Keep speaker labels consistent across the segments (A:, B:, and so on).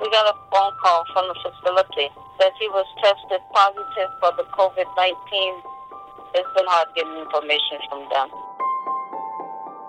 A: We got a phone call from the facility that he was tested positive for the COVID 19. It's been hard getting information from them.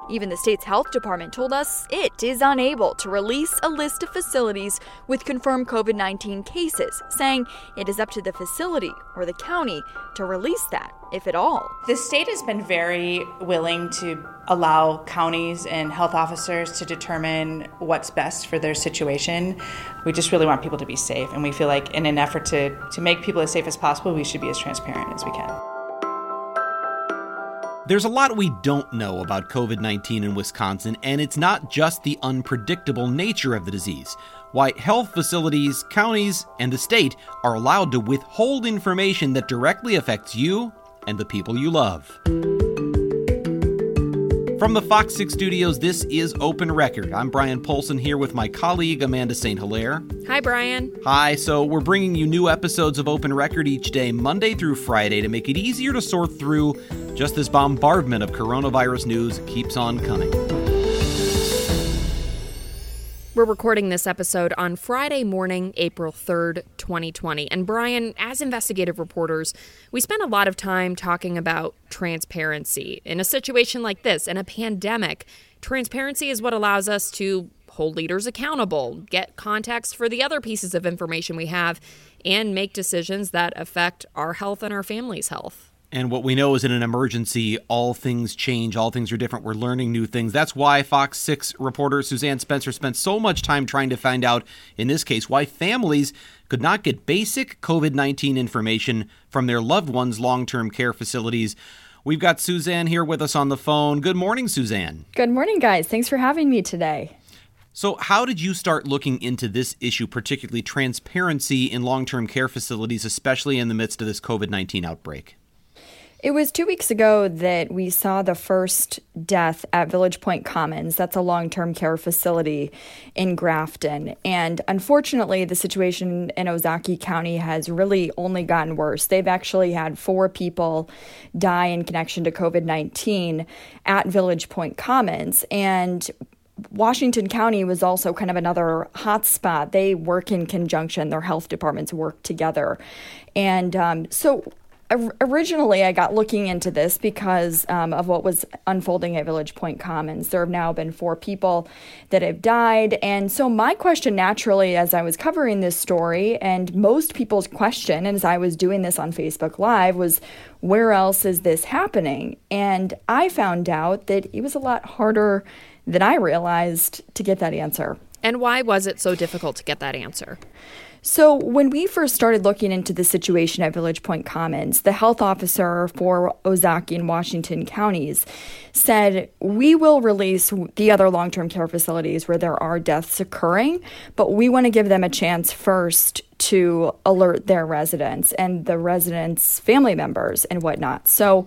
B: Even the state's health department told us it is unable to release a list of facilities with confirmed COVID 19 cases, saying it is up to the facility or the county to release that, if at all.
C: The state has been very willing to allow counties and health officers to determine what's best for their situation. We just really want people to be safe, and we feel like in an effort to, to make people as safe as possible, we should be as transparent as we can.
D: There's a lot we don't know about COVID 19 in Wisconsin, and it's not just the unpredictable nature of the disease. Why health facilities, counties, and the state are allowed to withhold information that directly affects you and the people you love. From the Fox 6 studios, this is Open Record. I'm Brian Polcyn here with my colleague Amanda St. Hilaire.
B: Hi, Brian.
D: Hi, so we're bringing you new episodes of Open Record each day, Monday through Friday, to make it easier to sort through just this bombardment of coronavirus news keeps on coming.
B: We're recording this episode on Friday morning, April 3rd, 2020. And Brian, as investigative reporters, we spend a lot of time talking about transparency. In a situation like this, in a pandemic, transparency is what allows us to hold leaders accountable, get context for the other pieces of information we have, and make decisions that affect our health and our family's health.
D: And what we know is in an emergency, all things change, all things are different. We're learning new things. That's why Fox 6 reporter Suzanne Spencer spent so much time trying to find out, in this case, why families could not get basic COVID 19 information from their loved ones' long term care facilities. We've got Suzanne here with us on the phone. Good morning, Suzanne.
E: Good morning, guys. Thanks for having me today.
D: So, how did you start looking into this issue, particularly transparency in long term care facilities, especially in the midst of this COVID 19 outbreak?
E: It was two weeks ago that we saw the first death at Village Point Commons. That's a long term care facility in Grafton. And unfortunately, the situation in Ozaukee County has really only gotten worse. They've actually had four people die in connection to COVID 19 at Village Point Commons. And Washington County was also kind of another hotspot. They work in conjunction, their health departments work together. And um, so originally I got looking into this because um, of what was unfolding at Village Point Commons. There have now been four people that have died. And so, my question naturally, as I was covering this story, and most people's question, as I was doing this on Facebook Live, was where else is this happening? And I found out that it was a lot harder than I realized to get that answer.
B: And why was it so difficult to get that answer?
E: So, when we first started looking into the situation at Village Point Commons, the health officer for Ozaukee and Washington counties said, We will release the other long term care facilities where there are deaths occurring, but we want to give them a chance first to alert their residents and the residents' family members and whatnot. So,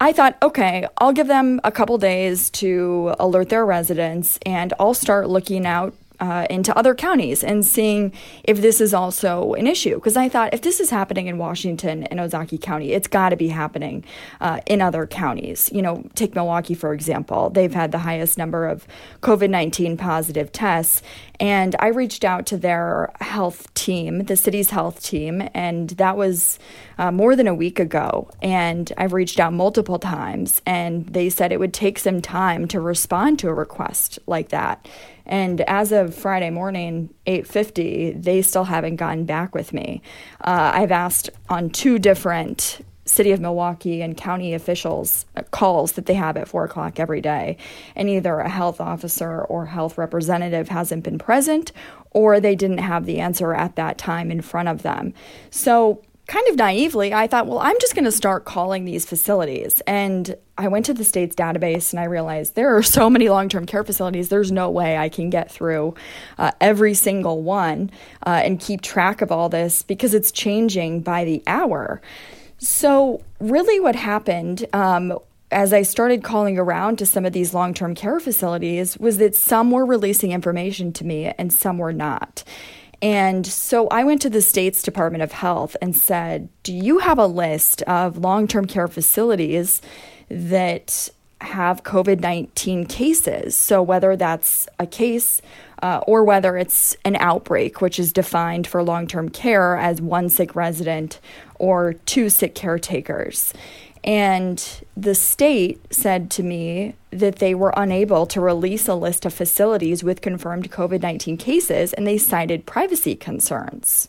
E: I thought, okay, I'll give them a couple days to alert their residents and I'll start looking out uh, into other counties and seeing if this is also an issue. Because I thought if this is happening in Washington and Ozaukee County, it's got to be happening uh, in other counties. You know, take Milwaukee, for example. They've had the highest number of COVID 19 positive tests. And I reached out to their health team, the city's health team, and that was uh, more than a week ago. And I've reached out multiple times, and they said it would take some time to respond to a request like that. And as of Friday morning, 8:50, they still haven't gotten back with me. Uh, I've asked on two different city of Milwaukee and county officials uh, calls that they have at four o'clock every day, and either a health officer or health representative hasn't been present, or they didn't have the answer at that time in front of them. So kind of naively, I thought, well, I'm just going to start calling these facilities. And I went to the state's database and I realized there are so many long term care facilities, there's no way I can get through uh, every single one uh, and keep track of all this because it's changing by the hour. So, really, what happened um, as I started calling around to some of these long term care facilities was that some were releasing information to me and some were not. And so I went to the state's Department of Health and said, Do you have a list of long term care facilities that have COVID 19 cases? So, whether that's a case uh, or whether it's an outbreak, which is defined for long term care as one sick resident or two sick caretakers. And the state said to me that they were unable to release a list of facilities with confirmed COVID 19 cases, and they cited privacy concerns.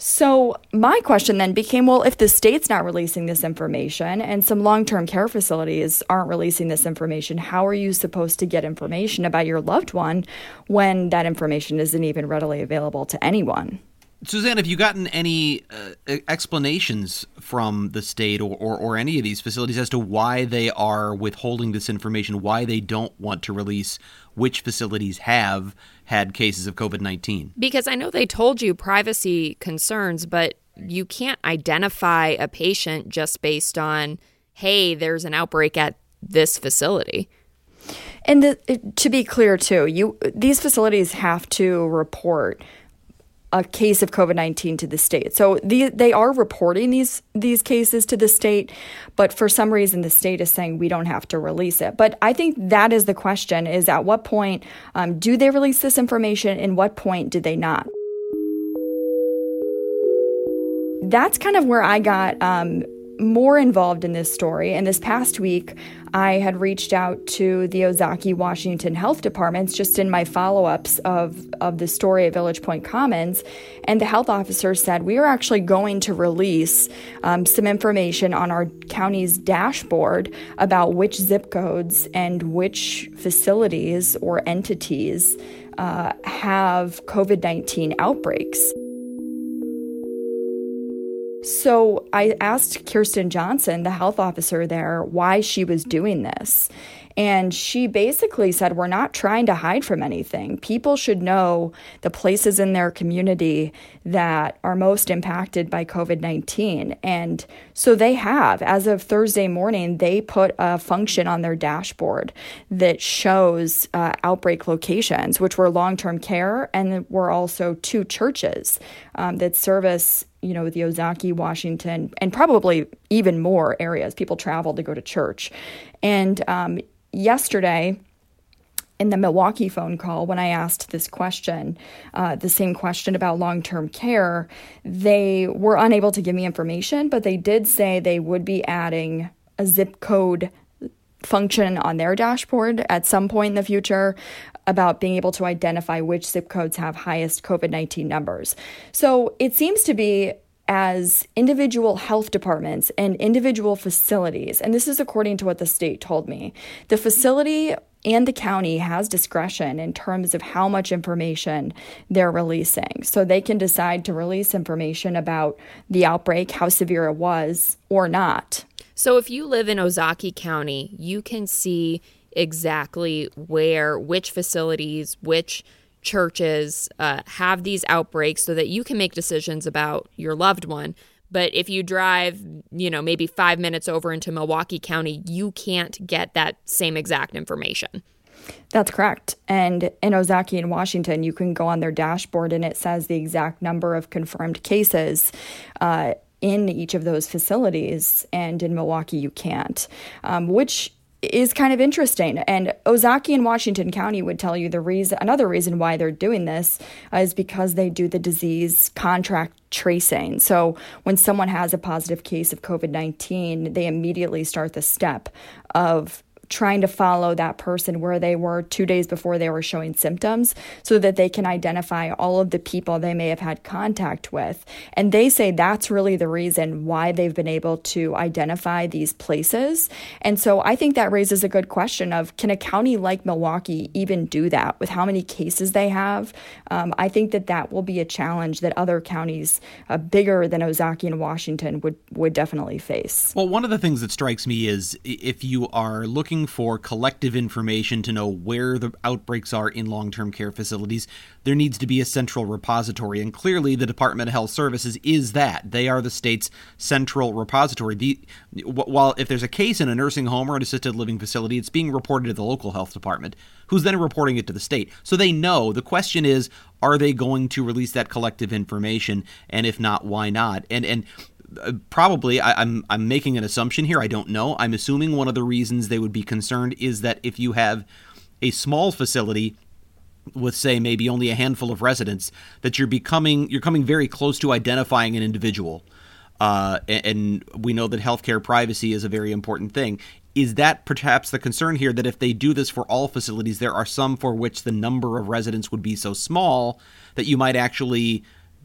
E: So, my question then became well, if the state's not releasing this information and some long term care facilities aren't releasing this information, how are you supposed to get information about your loved one when that information isn't even readily available to anyone?
D: Suzanne, have you gotten any uh, explanations from the state or, or, or, any of these facilities as to why they are withholding this information, why they don't want to release which facilities have had cases of COVID 19?
B: Because I know they told you privacy concerns, but you can't identify a patient just based on, hey, there's an outbreak at this facility.
E: And the, to be clear, too, you these facilities have to report a case of COVID nineteen to the state. So the, they are reporting these these cases to the state, but for some reason the state is saying we don't have to release it. But I think that is the question: is at what point um, do they release this information, and what point do they not? That's kind of where I got um, more involved in this story. And this past week, I had reached out to the Ozaukee, Washington Health Departments just in my follow ups of, of the story at Village Point Commons. And the health officer said, We are actually going to release um, some information on our county's dashboard about which zip codes and which facilities or entities uh, have COVID 19 outbreaks. So I asked Kirsten Johnson, the health officer there, why she was doing this. And she basically said, We're not trying to hide from anything. People should know the places in their community that are most impacted by COVID 19. And so they have. As of Thursday morning, they put a function on their dashboard that shows uh, outbreak locations, which were long term care and were also two churches um, that service you know, the Ozaukee, Washington, and probably even more areas. People travel to go to church. And um, yesterday, in the Milwaukee phone call, when I asked this question, uh, the same question about long term care, they were unable to give me information, but they did say they would be adding a zip code function on their dashboard at some point in the future about being able to identify which zip codes have highest COVID 19 numbers. So it seems to be as individual health departments and individual facilities, and this is according to what the state told me, the facility and the county has discretion in terms of how much information they're releasing. So they can decide to release information about the outbreak, how severe it was, or not.
B: So if you live in Ozaukee County, you can see exactly where, which facilities, which churches uh, have these outbreaks so that you can make decisions about your loved one. But if you drive, you know, maybe five minutes over into Milwaukee County, you can't get that same exact information.
E: That's correct. And in Ozaukee in Washington, you can go on their dashboard and it says the exact number of confirmed cases. Uh, in each of those facilities, and in Milwaukee, you can't, um, which is kind of interesting. And Ozaukee and Washington County would tell you the reason, another reason why they're doing this is because they do the disease contract tracing. So when someone has a positive case of COVID 19, they immediately start the step of trying to follow that person where they were two days before they were showing symptoms so that they can identify all of the people they may have had contact with. And they say that's really the reason why they've been able to identify these places. And so I think that raises a good question of can a county like Milwaukee even do that with how many cases they have? Um, I think that that will be a challenge that other counties uh, bigger than Ozaukee and Washington would, would definitely face.
D: Well, one of the things that strikes me is if you are looking looking for collective information to know where the outbreaks are in long term care facilities, there needs to be a central repository. And clearly, the Department of Health Services is that. They are the state's central repository. The, while if there's a case in a nursing home or an assisted living facility, it's being reported to the local health department, who's then reporting it to the state. So they know. The question is, are they going to release that collective information? And if not, why not? And and probably I, am I'm, I'm making an assumption here. I don't know. I'm assuming one of the reasons they would be concerned is that if you have a small facility with say maybe only a handful of residents, that you're becoming you're coming very close to identifying an individual. Uh, and, and we know that healthcare privacy is a very important thing. Is that perhaps the concern here that if they do this for all facilities, there are some for which the number of residents would be so small that you might actually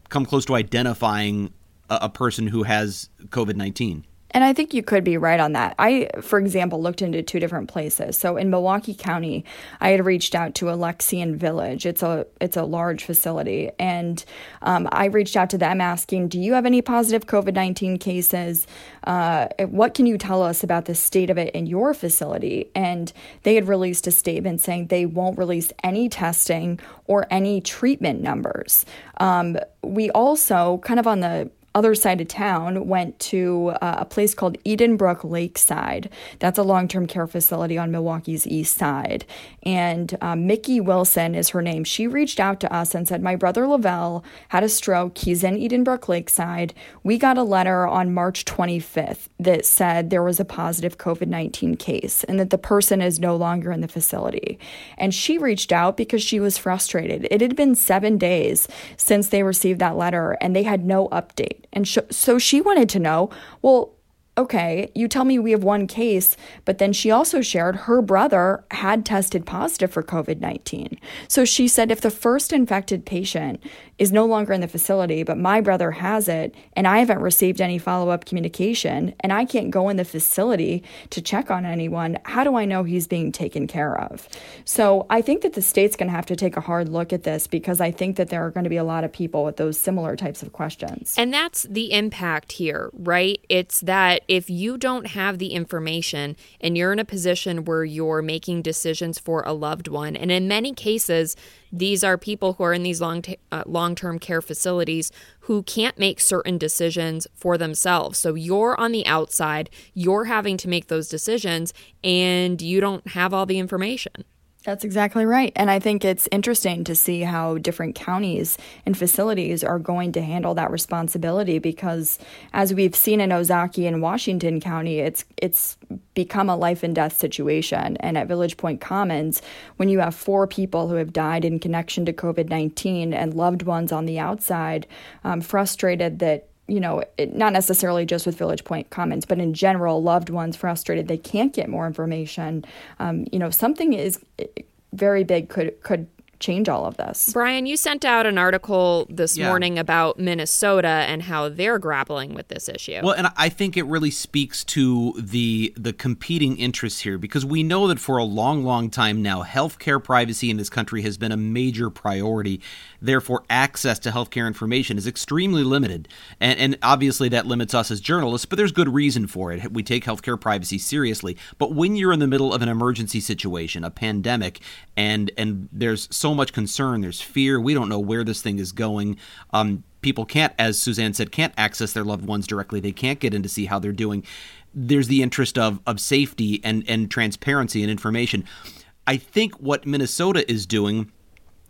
D: come close to identifying a, a person who has COVID 19.
E: And I think you could be right on that. I, for example, looked into two different places. So in Milwaukee County, I had reached out to Alexian Village. It's a it's a large facility, and um, I reached out to them asking, "Do you have any positive COVID nineteen cases? Uh, what can you tell us about the state of it in your facility?" And they had released a statement saying they won't release any testing or any treatment numbers. Um, we also, kind of on the other side of town went to uh, a place called Edenbrook Lakeside. That's a long term care facility on Milwaukee's east side. And um, Mickey Wilson is her name. She reached out to us and said, My brother Lavelle had a stroke. He's in Edenbrook Lakeside. We got a letter on March 25th that said there was a positive COVID 19 case and that the person is no longer in the facility. And she reached out because she was frustrated. It had been seven days since they received that letter and they had no update. And sh- so she wanted to know, well, okay, you tell me we have one case, but then she also shared her brother had tested positive for COVID 19. So she said if the first infected patient is no longer in the facility, but my brother has it, and I haven't received any follow up communication, and I can't go in the facility to check on anyone, how do I know he's being taken care of? So I think that the state's going to have to take a hard look at this because I think that there are going to be a lot of people with those similar types of questions.
B: And that's the impact here, right? It's that if you don't have the information and you're in a position where you're making decisions for a loved one, and in many cases, these are people who are in these long t- uh, long-term care facilities who can't make certain decisions for themselves. So you're on the outside, you're having to make those decisions and you don't have all the information.
E: That's exactly right. And I think it's interesting to see how different counties and facilities are going to handle that responsibility because as we've seen in Ozaukee and Washington County, it's it's become a life and death situation. And at Village Point Commons, when you have four people who have died in connection to COVID 19 and loved ones on the outside, um, frustrated that you know, it, not necessarily just with Village Point Commons, but in general, loved ones frustrated they can't get more information. Um, you know, something is very big could could change all of this.
B: Brian, you sent out an article this yeah. morning about Minnesota and how they're grappling with this issue.
D: Well, and I think it really speaks to the the competing interests here because we know that for a long, long time now, healthcare privacy in this country has been a major priority. Therefore, access to healthcare information is extremely limited. And, and obviously, that limits us as journalists, but there's good reason for it. We take healthcare privacy seriously. But when you're in the middle of an emergency situation, a pandemic, and, and there's so much concern, there's fear, we don't know where this thing is going. Um, people can't, as Suzanne said, can't access their loved ones directly. They can't get in to see how they're doing. There's the interest of, of safety and, and transparency and information. I think what Minnesota is doing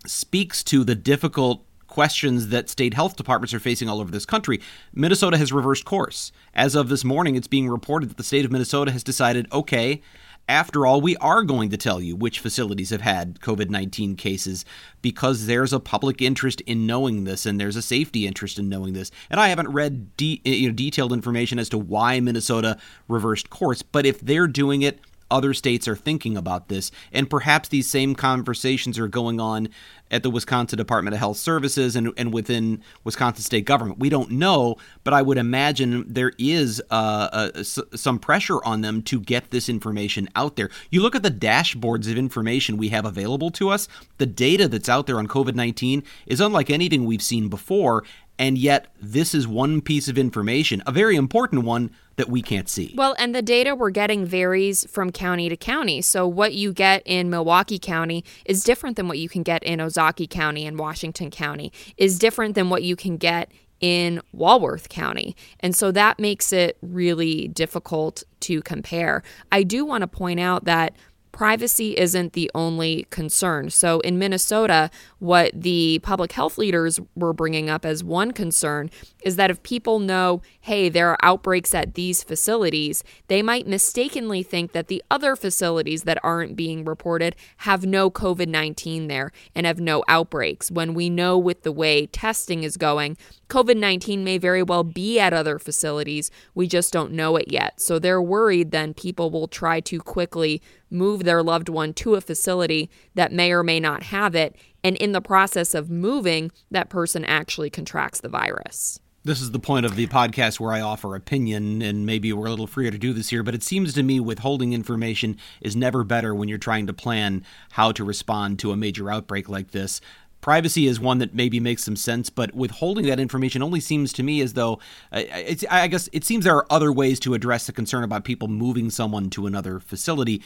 D: speaks to the difficult questions that state health departments are facing all over this country. Minnesota has reversed course. As of this morning, it's being reported that the state of Minnesota has decided okay, after all, we are going to tell you which facilities have had COVID 19 cases because there's a public interest in knowing this and there's a safety interest in knowing this. And I haven't read de- you know, detailed information as to why Minnesota reversed course, but if they're doing it, other states are thinking about this. And perhaps these same conversations are going on at the Wisconsin Department of Health Services and, and within Wisconsin state government. We don't know, but I would imagine there is uh, uh, some pressure on them to get this information out there. You look at the dashboards of information we have available to us, the data that's out there on COVID 19 is unlike anything we've seen before. And yet, this is one piece of information, a very important one that we can't see.
B: Well, and the data we're getting varies from county to county. So, what you get in Milwaukee County is different than what you can get in Ozaukee County and Washington County, is different than what you can get in Walworth County. And so that makes it really difficult to compare. I do want to point out that privacy isn't the only concern. So in Minnesota, what the public health leaders were bringing up as one concern is that if people know, hey, there are outbreaks at these facilities, they might mistakenly think that the other facilities that aren't being reported have no COVID 19 there and have no outbreaks. When we know with the way testing is going, COVID 19 may very well be at other facilities. We just don't know it yet. So they're worried then people will try to quickly move their loved one to a facility that may or may not have it and in the process of moving, that person actually contracts the virus.
D: This is the point of the podcast where I offer opinion, and maybe we're a little freer to do this here, but it seems to me withholding information is never better when you're trying to plan how to respond to a major outbreak like this. Privacy is one that maybe makes some sense, but withholding that information only seems to me as though uh, I guess it seems there are other ways to address the concern about people moving someone to another facility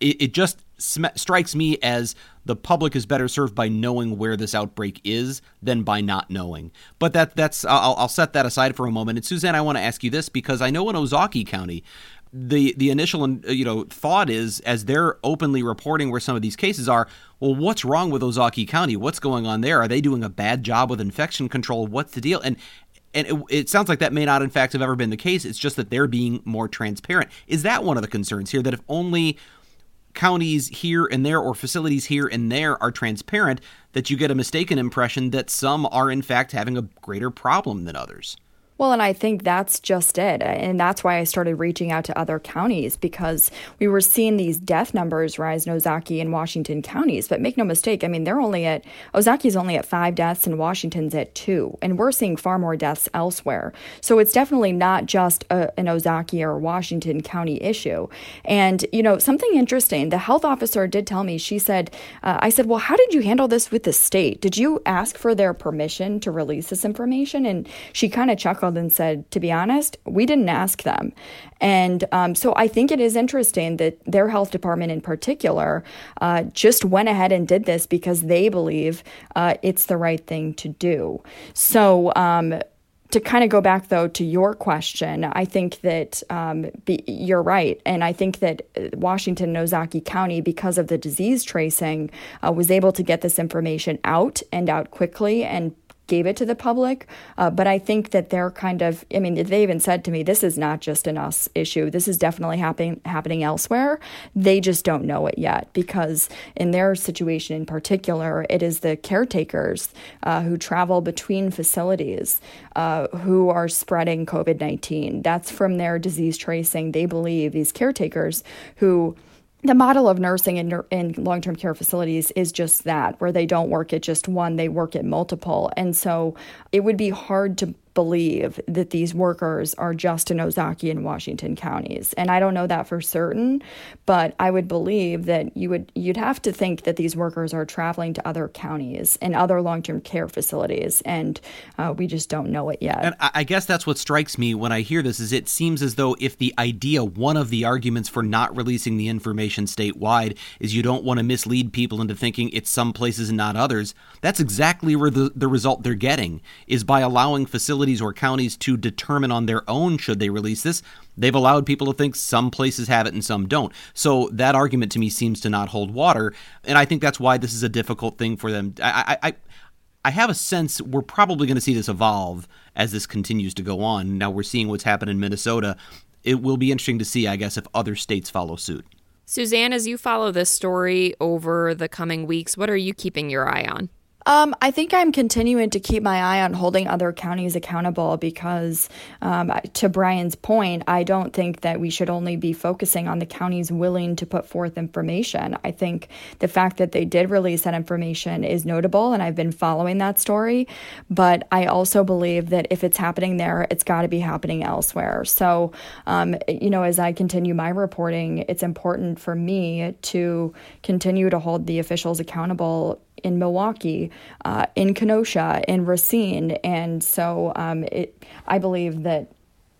D: it, it just sm- strikes me as the public is better served by knowing where this outbreak is than by not knowing. But that that's I'll, I'll set that aside for a moment. And Suzanne, I want to ask you this because I know in Ozaukee County, the the initial you know thought is as they're openly reporting where some of these cases are well what's wrong with Ozaukee County? What's going on there? Are they doing a bad job with infection control? What's the deal? And and it, it, sounds like that may not in fact have ever been the case. It's just that they're being more transparent. Is that one of the concerns here that if only counties here and there or facilities here and there are transparent, that you get a mistaken impression that some are in fact having a greater problem than others.
E: Well, and I think that's just it. And that's why I started reaching out to other counties because we were seeing these death numbers rise in Ozaukee and Washington counties. But make no mistake, I mean, they're only at, Ozaukee's only at five deaths and Washington's at two. And we're seeing far more deaths elsewhere. So it's definitely not just a, an Ozaukee or Washington County issue. And, you know, something interesting, the health officer did tell me, she said, uh, I said, well, how did you handle this with the state? Did you ask for their permission to release this information? And she kind of chuckled and said, to be honest, we didn't ask them. And um, so I think it is interesting that their health department in particular uh, just went ahead and did this because they believe uh, it's the right thing to do. So, um, to kind of go back though to your question, I think that um, be, you're right, and I think that uh, Washington and Ozaukee County, because of the disease tracing, uh, was able to get this information out and out quickly and gave it to the public. Uh, but I think that they're kind of, I mean, they even said to me, this is not just an us issue. This is definitely happening happening elsewhere. They just don't know it yet because in their situation in particular, it is the caretakers uh, who travel between facilities uh, who are spreading COVID 19. That's from their disease tracing. They believe these caretakers who the model of nursing in, in long term care facilities is just that, where they don't work at just one, they work at multiple. And so it would be hard to believe that these workers are just in Ozaukee and Washington counties. And I don't know that for certain, but I would believe that you would you'd have to think that these workers are traveling to other counties and other long-term care facilities, and uh, we just don't know it yet.
D: And I guess that's what strikes me when I hear this is it seems as though if the idea, one of the arguments for not releasing the information statewide is you don't want to mislead people into thinking it's some places and not others, that's exactly where the, the result they're getting is by allowing facilities or counties to determine on their own should they release this. They've allowed people to think some places have it and some don't. So that argument to me seems to not hold water, and I think that's why this is a difficult thing for them. I, I, I have a sense we're probably going to see this evolve as this continues to go on. Now we're seeing what's happened in Minnesota. It will be interesting to see, I guess, if other states follow suit.
B: Suzanne, as you follow this story over the coming weeks, what are you keeping your eye on?
E: Um, I think I'm continuing to keep my eye on holding other counties accountable because, um, to Brian's point, I don't think that we should only be focusing on the counties willing to put forth information. I think the fact that they did release that information is notable, and I've been following that story. But I also believe that if it's happening there, it's got to be happening elsewhere. So, um, you know, as I continue my reporting, it's important for me to continue to hold the officials accountable in Milwaukee, uh, in Kenosha, in Racine. And so um, it, I believe that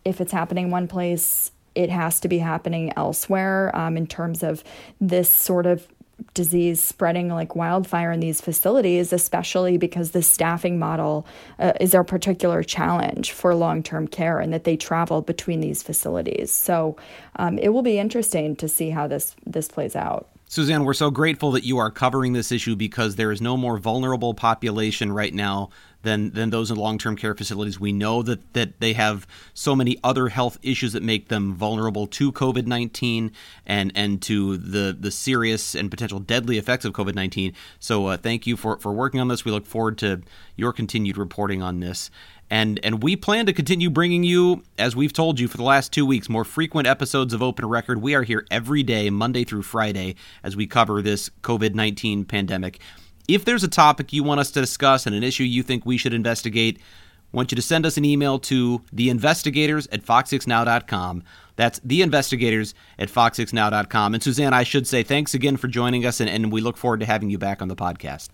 E: if it's happening one place, it has to be happening elsewhere um, in terms of this sort of disease spreading like wildfire in these facilities, especially because the staffing model uh, is a particular challenge for long term care and that they travel between these facilities. So um, it will be interesting to see how this, this plays out.
D: Suzanne, we're so grateful that you are covering this issue because there is no more vulnerable population right now than than those in long-term care facilities. We know that that they have so many other health issues that make them vulnerable to COVID-19 and and to the the serious and potential deadly effects of COVID-19. So uh, thank you for for working on this. We look forward to your continued reporting on this. And, and we plan to continue bringing you, as we've told you for the last two weeks, more frequent episodes of Open Record. We are here every day, Monday through Friday, as we cover this COVID 19 pandemic. If there's a topic you want us to discuss and an issue you think we should investigate, I want you to send us an email to theinvestigators at fox6now.com. That's theinvestigators at fox6now.com. And Suzanne, I should say thanks again for joining us, and, and we look forward to having you back on the podcast.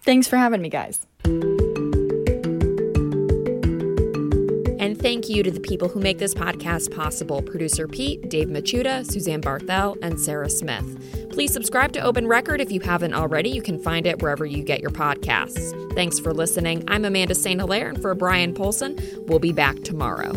E: Thanks for having me, guys.
B: Thank you to the people who make this podcast possible producer Pete, Dave Machuda, Suzanne Barthel, and Sarah Smith. Please subscribe to Open Record if you haven't already. You can find it wherever you get your podcasts. Thanks for listening. I'm Amanda St. Hilaire, and for Brian Polcyn, we'll be back tomorrow.